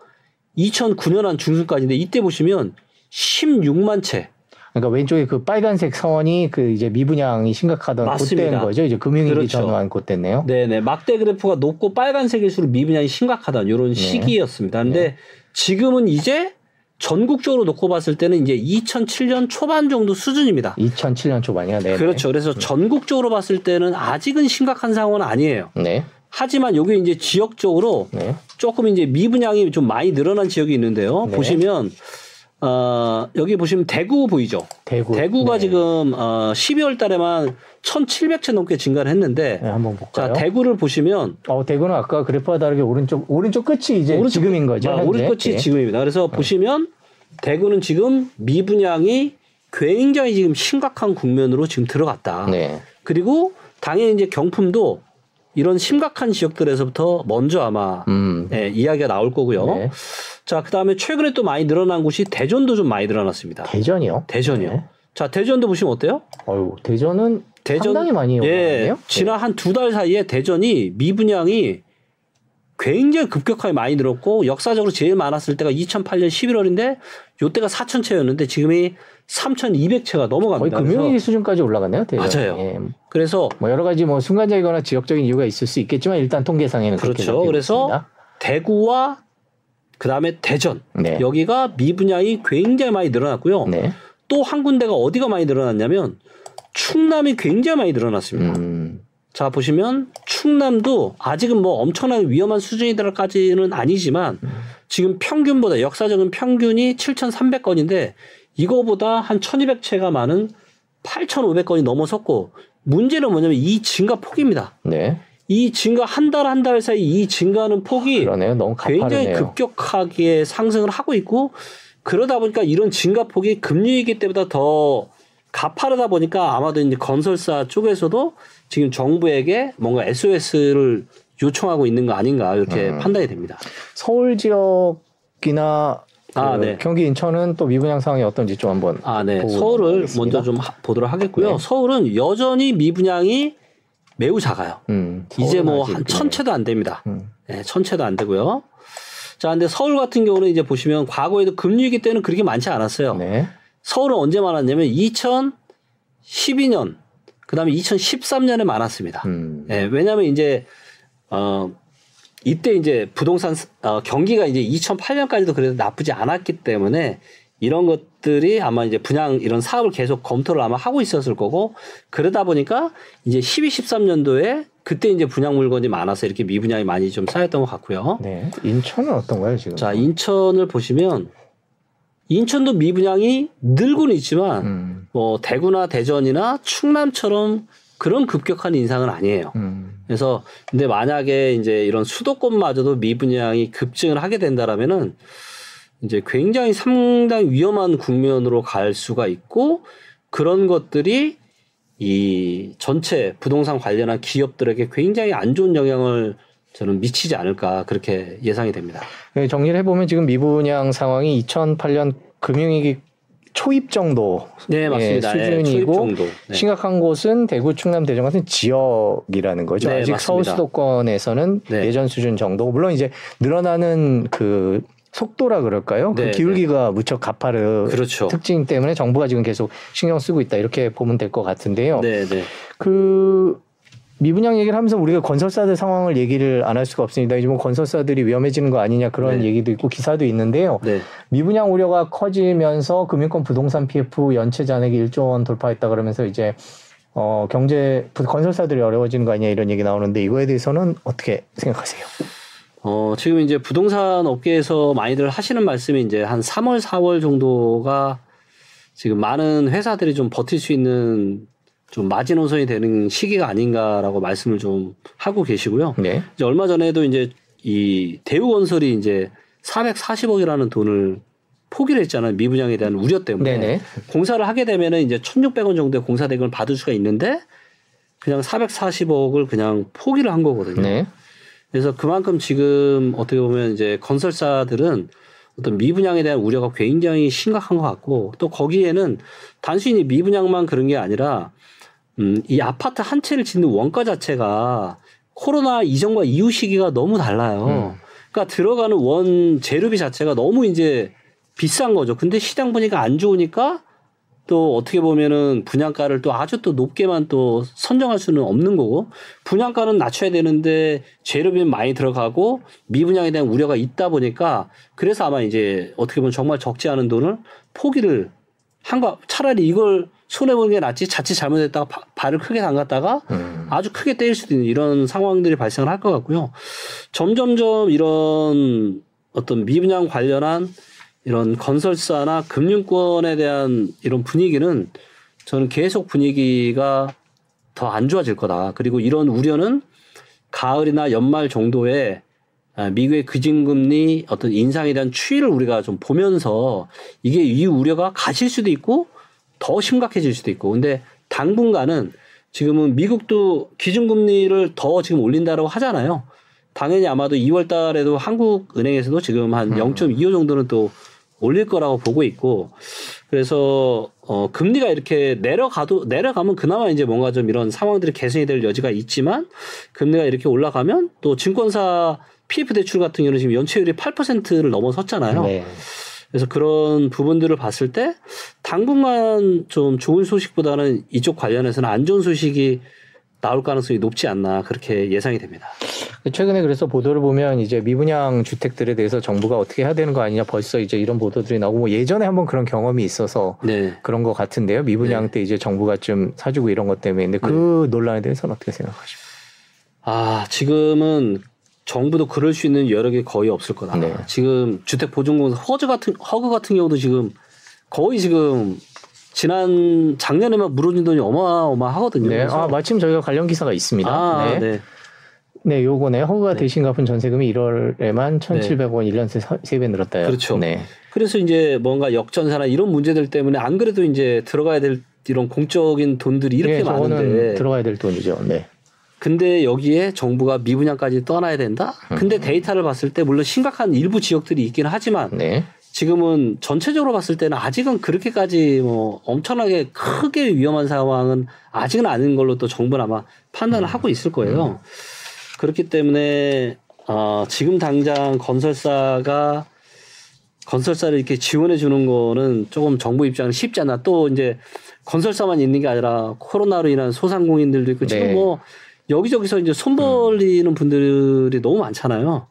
2009년 한 중순까지인데 이때 보시면 16만 채. 그러니까 왼쪽에 그 빨간색 선이 그 이제 미분양이 심각하던 맞습니다. 그때인 거죠. 이제 금융위기 그렇죠. 전후한 그때네요. 네네. 막대 그래프가 높고 빨간색일수록 미분양이 심각하다는 이런 네. 시기였습니다. 근데 네. 지금은 이제 전국적으로 놓고 봤을 때는 이제 2007년 초반 정도 수준입니다. 2007년 초반이요. 네. 그렇죠. 그래서 네. 전국적으로 봤을 때는 아직은 심각한 상황은 아니에요. 네. 하지만 여기 이제 지역적으로 네. 조금 이제 미분양이 좀 많이 늘어난 지역이 있는데요. 네. 보시면 어, 여기 보시면 대구 보이죠? 대구. 대구가 네. 지금 어, 12월 달에만 1,700채 넘게 증가를 했는데 네, 한번 볼까요? 자, 대구를 보시면 어, 대구는 아까 그래프와 다르게 오른쪽 오른쪽 끝이 이제 오른쪽, 지금인 거죠. 아, 오른쪽 끝이 네. 지금입니다. 그래서 어. 보시면 대구는 지금 미분양이 굉장히 지금 심각한 국면으로 지금 들어갔다. 네. 그리고 당연히 이제 경품도 이런 심각한 지역들에서부터 먼저 아마 음. 예, 이야기가 나올 거고요. 네. 자, 그 다음에 최근에 또 많이 늘어난 곳이 대전도 좀 많이 늘어났습니다. 대전이요? 대전이요. 네. 자, 대전도 보시면 어때요? 어유 대전은 대전, 상당히 많이 올랐네요. 예, 지난 한 두 달 사이에 대전이 미분양이 굉장히 급격하게 많이 늘었고 역사적으로 제일 많았을 때가 2008년 11월인데 요때가 4,000채였는데 지금이 3,200채가 넘어갑니다. 거의 금융위 수준까지 올라갔네요. 대략. 맞아요. 예. 그래서 뭐 여러 가지 뭐 순간적이거나 지역적인 이유가 있을 수 있겠지만 일단 통계상에는 그렇죠. 그래서 있습니다. 대구와 그다음에 대전 네. 여기가 미분양이 굉장히 많이 늘어났고요. 네. 또한 군데가 어디가 많이 늘어났냐면 충남이 굉장히 많이 늘어났습니다. 음. 자 보시면 충남도 아직은 뭐 엄청나게 위험한 수준이들까지는 아니지만 음. 지금 평균보다 역사적인 평균이 7,300건인데 이거보다 한 1,200채가 많은 8,500건이 넘어섰고 문제는 뭐냐면 이 증가 폭입니다. 네. 이 증가 한 달 한달 사이 이 증가하는 폭이 그러네요. 너무 굉장히 급격하게 상승을 하고 있고 그러다 보니까 이런 증가 폭이 금리 위기 때보다 더 가파르다 보니까 아마도 이제 건설사 쪽에서도 지금 정부에게 뭔가 SOS를 요청하고 있는 거 아닌가 이렇게 음. 판단이 됩니다. 서울 지역이나 아, 그 네. 경기 인천은 또 미분양 상황이 어떤지 좀 한번 아, 네. 서울을 하겠습니다. 먼저 좀 하, 보도록 하겠고요. 네. 서울은 여전히 미분양이 매우 작아요. 음, 이제 뭐 한 천 채도 안 됩니다. 음. 네, 천 채도 안 되고요. 자, 근데 서울 같은 경우는 이제 보시면 과거에도 금리위기 때는 그렇게 많지 않았어요. 네. 서울은 언제 많았냐면 2012년, 그 다음에 2013년에 많았습니다. 음. 네, 왜냐하면 이제 어 이때 이제 부동산 어, 경기가 이제 2008년까지도 그래도 나쁘지 않았기 때문에 이런 것들이 아마 이제 분양 이런 사업을 계속 검토를 아마 하고 있었을 거고 그러다 보니까 이제 12, 13년도에 그때 이제 분양 물건이 많아서 이렇게 미분양이 많이 좀 쌓였던 것 같고요. 네. 인천은 어떤가요, 지금? 자, 인천을 보시면 인천도 미분양이 늘고는 있지만 음. 뭐 대구나 대전이나 충남처럼 그런 급격한 인상은 아니에요. 음. 그래서 근데 만약에 이제 이런 수도권마저도 미분양이 급증을 하게 된다라면은 이제 굉장히 상당히 위험한 국면으로 갈 수가 있고 그런 것들이 이 전체 부동산 관련한 기업들에게 굉장히 안 좋은 영향을 저는 미치지 않을까 그렇게 예상이 됩니다. 네, 정리를 해보면 지금 미분양 상황이 2008년 금융위기 초입 정도 네, 맞습니다. 예, 수준이고 네, 정도. 네. 심각한 곳은 대구, 충남, 대전 같은 지역이라는 거죠. 네, 아직 맞습니다. 서울 수도권에서는 네. 예전 수준 정도. 물론 이제 늘어나는 그 속도라 그럴까요? 그 네, 그 기울기가 네. 무척 가파르 그렇죠. 특징 때문에 정부가 지금 계속 신경 쓰고 있다 이렇게 보면 될 것 같은데요. 네, 네. 그 미분양 얘기를 하면서 우리가 건설사들 상황을 얘기를 안 할 수가 없습니다. 이제 뭐 건설사들이 위험해지는 거 아니냐 그런 네. 얘기도 있고 기사도 있는데요. 네. 미분양 우려가 커지면서 금융권 부동산 PF 연체 잔액이 1조 원 돌파했다 그러면서 이제 어 경제 건설사들이 어려워지는 거 아니냐 이런 얘기 나오는데 이거에 대해서는 어떻게 생각하세요? 어 지금 이제 부동산 업계에서 많이들 하시는 말씀이 이제 한 3월 4월 정도가 지금 많은 회사들이 좀 버틸 수 있는 좀 마지노선이 되는 시기가 아닌가라고 말씀을 좀 하고 계시고요. 네. 이제 얼마 전에도 이제 이 대우건설이 이제 440억이라는 돈을 포기를 했잖아요. 미분양에 대한 우려 때문에. 네네. 공사를 하게 되면은 이제 1,600원 정도의 공사 대금을 받을 수가 있는데 그냥 440억을 그냥 포기를 한 거거든요. 네. 그래서 그만큼 지금 어떻게 보면 이제 건설사들은 어떤 미분양에 대한 우려가 굉장히 심각한 것 같고 또 거기에는 단순히 미분양만 그런 게 아니라 음, 이 아파트 한 채를 짓는 원가 자체가 코로나 이전과 이후 시기가 너무 달라요. 음. 그러니까 들어가는 원 재료비 자체가 너무 이제 비싼 거죠. 근데 시장 보니까 안 좋으니까 또 어떻게 보면은 분양가를 또 아주 또 높게만 또 선정할 수는 없는 거고 분양가는 낮춰야 되는데 재료비 많이 들어가고 미분양에 대한 우려가 있다 보니까 그래서 아마 이제 어떻게 보면 정말 적지 않은 돈을 포기를 한거 차라리 이걸 손해보는 게 낫지 자칫 잘못했다가 바, 발을 크게 담갔다가 음. 아주 크게 때릴 수도 있는 이런 상황들이 발생을 할 것 같고요. 점점점 이런 어떤 미분양 관련한 이런 건설사나 금융권에 대한 이런 분위기는 저는 계속 분위기가 더 안 좋아질 거다. 그리고 이런 우려는 가을이나 연말 정도에 아, 미국의 그진금리 어떤 인상에 대한 추이를 우리가 좀 보면서 이게 이 우려가 가실 수도 있고 더 심각해질 수도 있고 근데 당분간은 지금은 미국도 기준금리를 더 지금 올린다라고 하잖아요. 당연히 아마도 2월 달에도 한국은행에서도 지금 한 0.25 음. 정도는 또 올릴 거라고 보고 있고 그래서 어 금리가 이렇게 내려가도 내려가면 그나마 이제 뭔가 좀 이런 상황들이 개선이 될 여지가 있지만 금리가 이렇게 올라가면 또 증권사 PF 대출 같은 경우는 지금 연체율이 8%를 넘어섰잖아요. 네. 그래서 그런 부분들을 봤을 때 당분간 좀 좋은 소식보다는 이쪽 관련해서는 안 좋은 소식이 나올 가능성이 높지 않나 그렇게 예상이 됩니다. 최근에 그래서 보도를 보면 이제 미분양 주택들에 대해서 정부가 어떻게 해야 되는 거 아니냐 벌써 이제 이런 보도들이 나오고 뭐 예전에 한번 그런 경험이 있어서 네. 그런 것 같은데요. 미분양 네. 때 이제 정부가 좀 사주고 이런 것 때문에 근데 그 네. 논란에 대해서는 어떻게 생각하십니까? 아 지금은 정부도 그럴 수 있는 여력이 거의 없을 거다. 네. 지금 주택 보증공사 허즈 같은 허그 같은 경우도 지금 거의 지금 지난 작년에만 물어준 돈이 어마어마하거든요. 네. 아, 마침 저희가 관련 기사가 있습니다. 아, 네. 네. 네, 요거네. 허그가 네. 대신 갚은 전세금이 1월에만 1,700원 네. 1년 새 3배 늘었다. 그렇죠. 네. 그래서 이제 뭔가 역전사나 이런 문제들 때문에 안 그래도 이제 들어가야 될 이런 공적인 돈들이 이렇게 네, 많은데 들어가야 될 돈이죠. 네. 근데 여기에 정부가 미분양까지 떠나야 된다? 근데 음. 데이터를 봤을 때 물론 심각한 일부 지역들이 있기는 하지만 네. 지금은 전체적으로 봤을 때는 아직은 그렇게까지 뭐 엄청나게 크게 위험한 상황은 아직은 아닌 걸로 또 정부는 아마 판단을 음. 하고 있을 거예요. 음. 그렇기 때문에 어, 지금 당장 건설사가 건설사를 이렇게 지원해 주는 거는 조금 정부 입장은 쉽지 않아. 또 이제 건설사만 있는 게 아니라 코로나로 인한 소상공인들도 있고 네. 지금 뭐 여기저기서 이제 손 벌리는 음. 분들이 너무 많잖아요.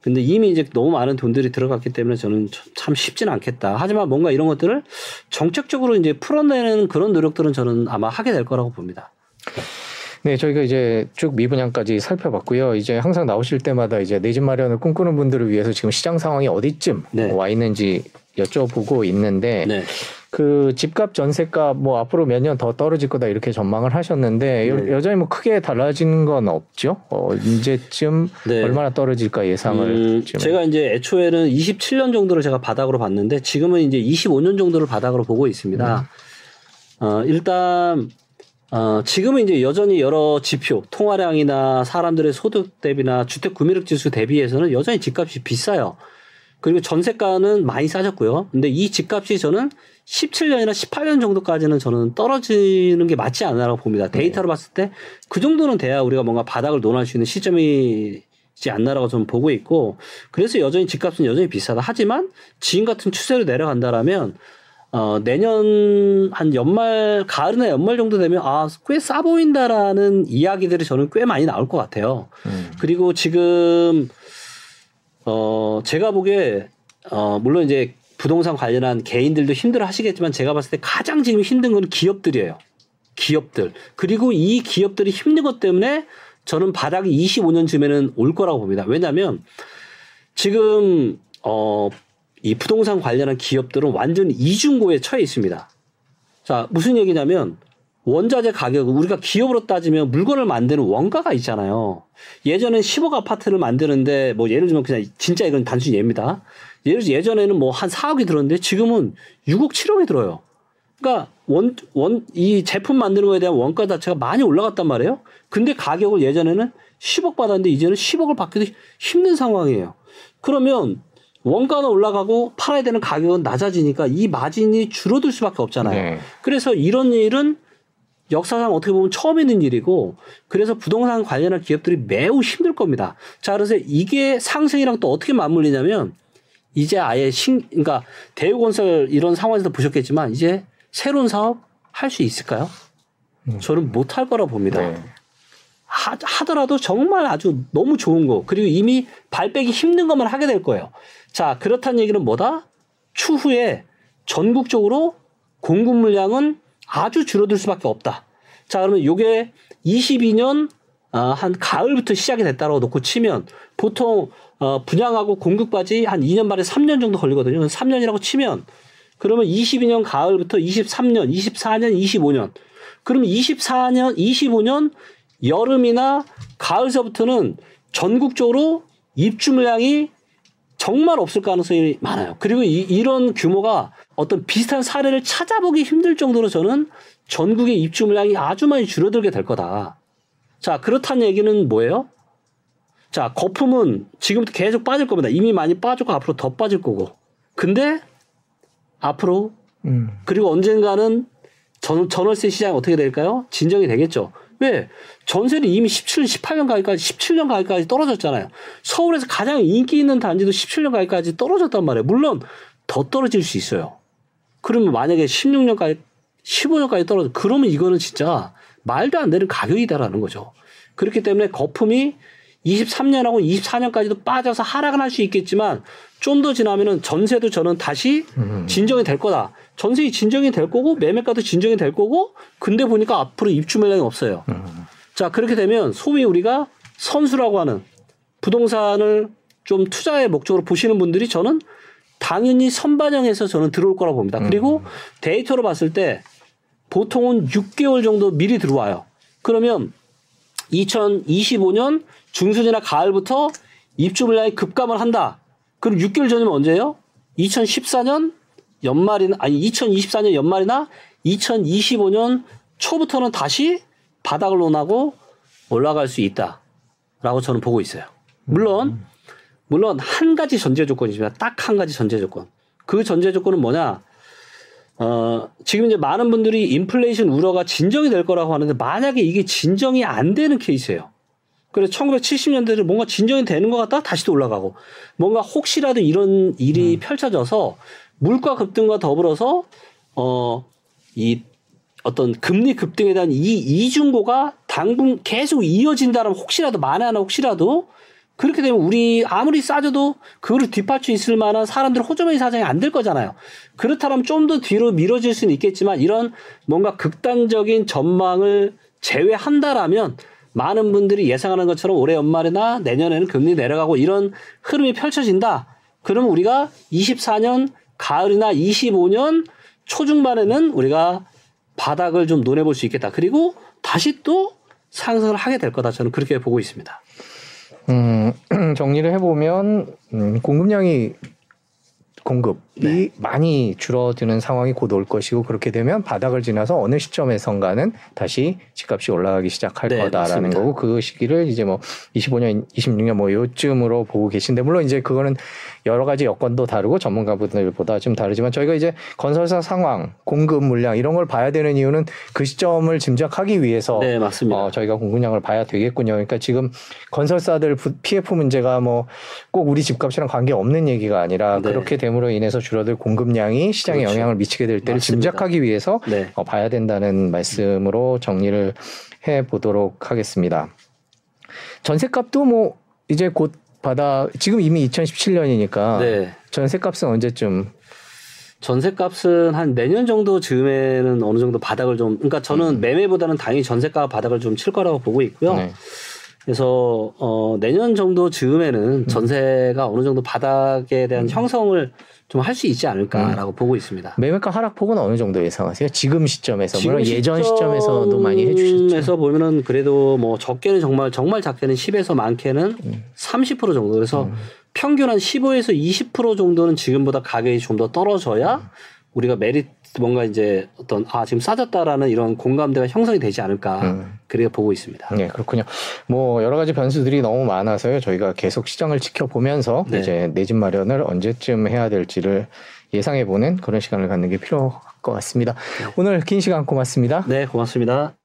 근데 이미 이제 너무 많은 돈들이 들어갔기 때문에 저는 참 쉽지는 않겠다. 하지만 뭔가 이런 것들을 정책적으로 이제 풀어내는 그런 노력들은 저는 아마 하게 될 거라고 봅니다. 네, 저희가 이제 쭉 미분양까지 살펴봤고요. 이제 항상 나오실 때마다 이제 내 집 마련을 꿈꾸는 분들을 위해서 지금 시장 상황이 어디쯤 네. 와 있는지 여쭤보고 있는데 네. 그 집값 전세값 뭐 앞으로 몇 년 더 떨어질 거다 이렇게 전망을 하셨는데 네. 여 전히 뭐 크게 달라지는 건 없죠. 어, 언제쯤 네. 얼마나 떨어질까 예상을 음, 제가 이제 애초에는 27년 정도를 제가 바닥으로 봤는데 지금은 이제 25년 정도를 바닥으로 보고 있습니다. 음. 어, 일단 어, 지금은 이제 여전히 여러 지표, 통화량이나 사람들의 소득 대비나 주택 구매력 지수 대비해서는 여전히 집값이 비싸요. 그리고 전세가는 많이 싸졌고요. 근데 이 집값이 저는 17년이나 18년 정도까지는 저는 떨어지는 게 맞지 않나라고 봅니다. 데이터로 네. 봤을 때 그 정도는 돼야 우리가 뭔가 바닥을 논할 수 있는 시점이 지 않나라고 저는 보고 있고 그래서 여전히 집값은 여전히 비싸다. 하지만 지금 같은 추세로 내려간다라면 어, 내년 한 연말, 가을이나 연말 정도 되면 아, 꽤 싸 보인다라는 이야기들이 저는 꽤 많이 나올 것 같아요. 음. 그리고 지금, 어, 제가 보기에, 어, 물론 이제 부동산 관련한 개인들도 힘들어 하시겠지만 제가 봤을 때 가장 지금 힘든 건 기업들이에요. 기업들. 그리고 이 기업들이 힘든 것 때문에 저는 바닥이 25년쯤에는 올 거라고 봅니다. 왜냐하면 지금 어, 이 부동산 관련한 기업들은 완전 이중고에 처해 있습니다. 자, 무슨 얘기냐면 원자재 가격, 우리가 기업으로 따지면 물건을 만드는 원가가 있잖아요. 예전엔 10억 아파트를 만드는데 뭐 예를 들면 그냥 진짜 이건 단순히 예입니다. 예를 들어 예전에는 뭐 한 4억이 들었는데 지금은 6억, 7억이 들어요. 그러니까 원, 원, 이 제품 만드는 거에 대한 원가 자체가 많이 올라갔단 말이에요. 근데 가격을 예전에는 10억 받았는데 이제는 10억을 받기도 힘든 상황이에요. 그러면 원가는 올라가고 팔아야 되는 가격은 낮아지니까 이 마진이 줄어들 수밖에 없잖아요. 네. 그래서 이런 일은 역사상 어떻게 보면 처음 있는 일이고 그래서 부동산 관련한 기업들이 매우 힘들 겁니다. 자, 그래서 이게 상승이랑 또 어떻게 맞물리냐면 이제 아예 신, 그러니까 대우건설 이런 상황에서 보셨겠지만 이제 새로운 사업 할 수 있을까요? 음. 저는 못 할 거라 봅니다. 네. 하, 하더라도 정말 아주 너무 좋은 거 그리고 이미 발 빼기 힘든 것만 하게 될 거예요. 자, 그렇다는 얘기는 뭐다? 추후에 전국적으로 공급 물량은 아주 줄어들 수밖에 없다. 자, 그러면 요게 22년 어, 한 가을부터 시작이 됐다고 놓고 치면 보통 어, 분양하고 공급까지 한 2년 반에 3년 정도 걸리거든요. 3년이라고 치면 그러면 22년 가을부터 23년, 24년, 25년. 그러면 24년, 25년 여름이나 가을서부터는 전국적으로 입주 물량이 정말 없을 가능성이 많아요. 그리고 이, 이런 규모가 어떤 비슷한 사례를 찾아보기 힘들 정도로 저는 전국의 입주 물량이 아주 많이 줄어들게 될 거다. 자, 그렇다는 얘기는 뭐예요? 자, 거품은 지금부터 계속 빠질 겁니다. 이미 많이 빠졌고 앞으로 더 빠질 거고. 근데 앞으로 음. 그리고 언젠가는 전, 전월세 시장이 어떻게 될까요? 진정이 되겠죠. 왜? 전세는 이미 17, 18년 가기까지 17년 가기까지 떨어졌잖아요. 서울에서 가장 인기 있는 단지도 17년 가기까지 떨어졌단 말이에요. 물론 더 떨어질 수 있어요. 그러면 만약에 16년까지 15년까지 떨어져 그러면 이거는 진짜 말도 안 되는 가격이다라는 거죠. 그렇기 때문에 거품이 23년하고 24년까지도 빠져서 하락은 할 수 있겠지만 좀 더 지나면은 전세도 저는 다시 음. 진정이 될 거다. 전세이 진정이 될 거고 매매가도 진정이 될 거고 근데 보니까 앞으로 입주 물량이 없어요. 음. 자 그렇게 되면 소위 우리가 선수라고 하는 부동산을 좀 투자의 목적으로 보시는 분들이 저는 당연히 선반영해서 저는 들어올 거라고 봅니다. 그리고 음. 데이터로 봤을 때 보통은 6개월 정도 미리 들어와요. 그러면 2025년 중순이나 가을부터 입주 물량이 급감을 한다. 그럼 6개월 전이면 언제예요? 2014년 연말이나 아니 2024년 연말이나 2025년 초부터는 다시 바닥을 논하고 올라갈 수 있다라고 저는 보고 있어요. 물론 물론 한 가지 전제 조건이지만 딱 한 가지 전제 조건. 그 전제 조건은 뭐냐? 어, 지금 이제 많은 분들이 인플레이션 우려가 진정이 될 거라고 하는데 만약에 이게 진정이 안 되는 케이스예요. 그래서 1970년대를 뭔가 진정이 되는 것 같다 다시 또 올라가고 뭔가 혹시라도 이런 일이 음. 펼쳐져서 물가 급등과 더불어서 어 이 어떤 금리 급등에 대한 이 이중고가 당분 계속 이어진다면 혹시라도 만에 하나 혹시라도 그렇게 되면 우리 아무리 싸져도 그거를 뒷받쳐 있을 만한 사람들 호주머니 사정이 안 될 거잖아요. 그렇다면 좀 더 뒤로 미뤄질 수는 있겠지만 이런 뭔가 극단적인 전망을 제외한다라면 많은 분들이 예상하는 것처럼 올해 연말이나 내년에는 금리 내려가고 이런 흐름이 펼쳐진다. 그러면 우리가 24년 가을이나 25년 초중반에는 우리가 바닥을 좀 논해볼 수 있겠다. 그리고 다시 또 상승을 하게 될 거다. 저는 그렇게 보고 있습니다. 음, (clears throat) 정리를 해보면 음, 공급량이 공급이 네. 많이 줄어드는 상황이 곧 올 것이고 그렇게 되면 바닥을 지나서 어느 시점에선가는 다시 집값이 올라가기 시작할 네, 거다라는 맞습니다. 거고 그 시기를 이제 뭐 25년, 26년 뭐 요쯤으로 보고 계신데 물론 이제 그거는 여러 가지 여건도 다르고 전문가분들보다 좀 다르지만 저희가 이제 건설사 상황, 공급 물량 이런 걸 봐야 되는 이유는 그 시점을 짐작하기 위해서 네, 맞습니다. 어, 저희가 공급량을 봐야 되겠군요. 그러니까 지금 건설사들 PF 문제가 뭐 꼭 우리 집값이랑 관계 없는 얘기가 아니라 네. 그렇게 됨으로 인해서 줄어들 공급량이 시장에 그렇죠. 영향을 미치게 될 때를 맞습니다. 짐작하기 위해서 네. 어, 봐야 된다는 말씀으로 정리를 해 보도록 하겠습니다. 전세값도 뭐 이제 곧 받아 지금 이미 2017년이니까 네. 전세값은 언제쯤 전세값은 한 내년 정도 즈음에는 어느 정도 바닥을 좀 그러니까 저는 음. 매매보다는 당연히 전세가 바닥을 좀 칠 거라고 보고 있고요. 네. 그래서 어 내년 정도 즈음에는 음. 전세가 어느 정도 바닥에 대한 음. 형성을 좀 할 수 있지 않을까라고 음. 보고 있습니다. 매매가 하락폭은 어느 정도 예상하세요? 지금 시점에서 지금 물론 예전 시점에서도 많이 해주셨죠. 에서 보면은 그래도 뭐 적게는 정말 정말 작게는 10에서 많게는 음. 30% 정도 그래서 음. 평균 한 15에서 20% 정도는 지금보다 가격이 좀 더 떨어져야 음. 우리가 메리트 뭔가 이제 어떤 아 지금 싸졌다라는 이런 공감대가 형성이 되지 않을까 음. 그렇게 보고 있습니다. 네 그렇군요. 뭐 여러 가지 변수들이 너무 많아서요. 저희가 계속 시장을 지켜보면서 네. 이제 내 집 마련을 언제쯤 해야 될지를 예상해 보는 그런 시간을 갖는 게 필요할 것 같습니다. 네. 오늘 긴 시간 고맙습니다. 네 고맙습니다.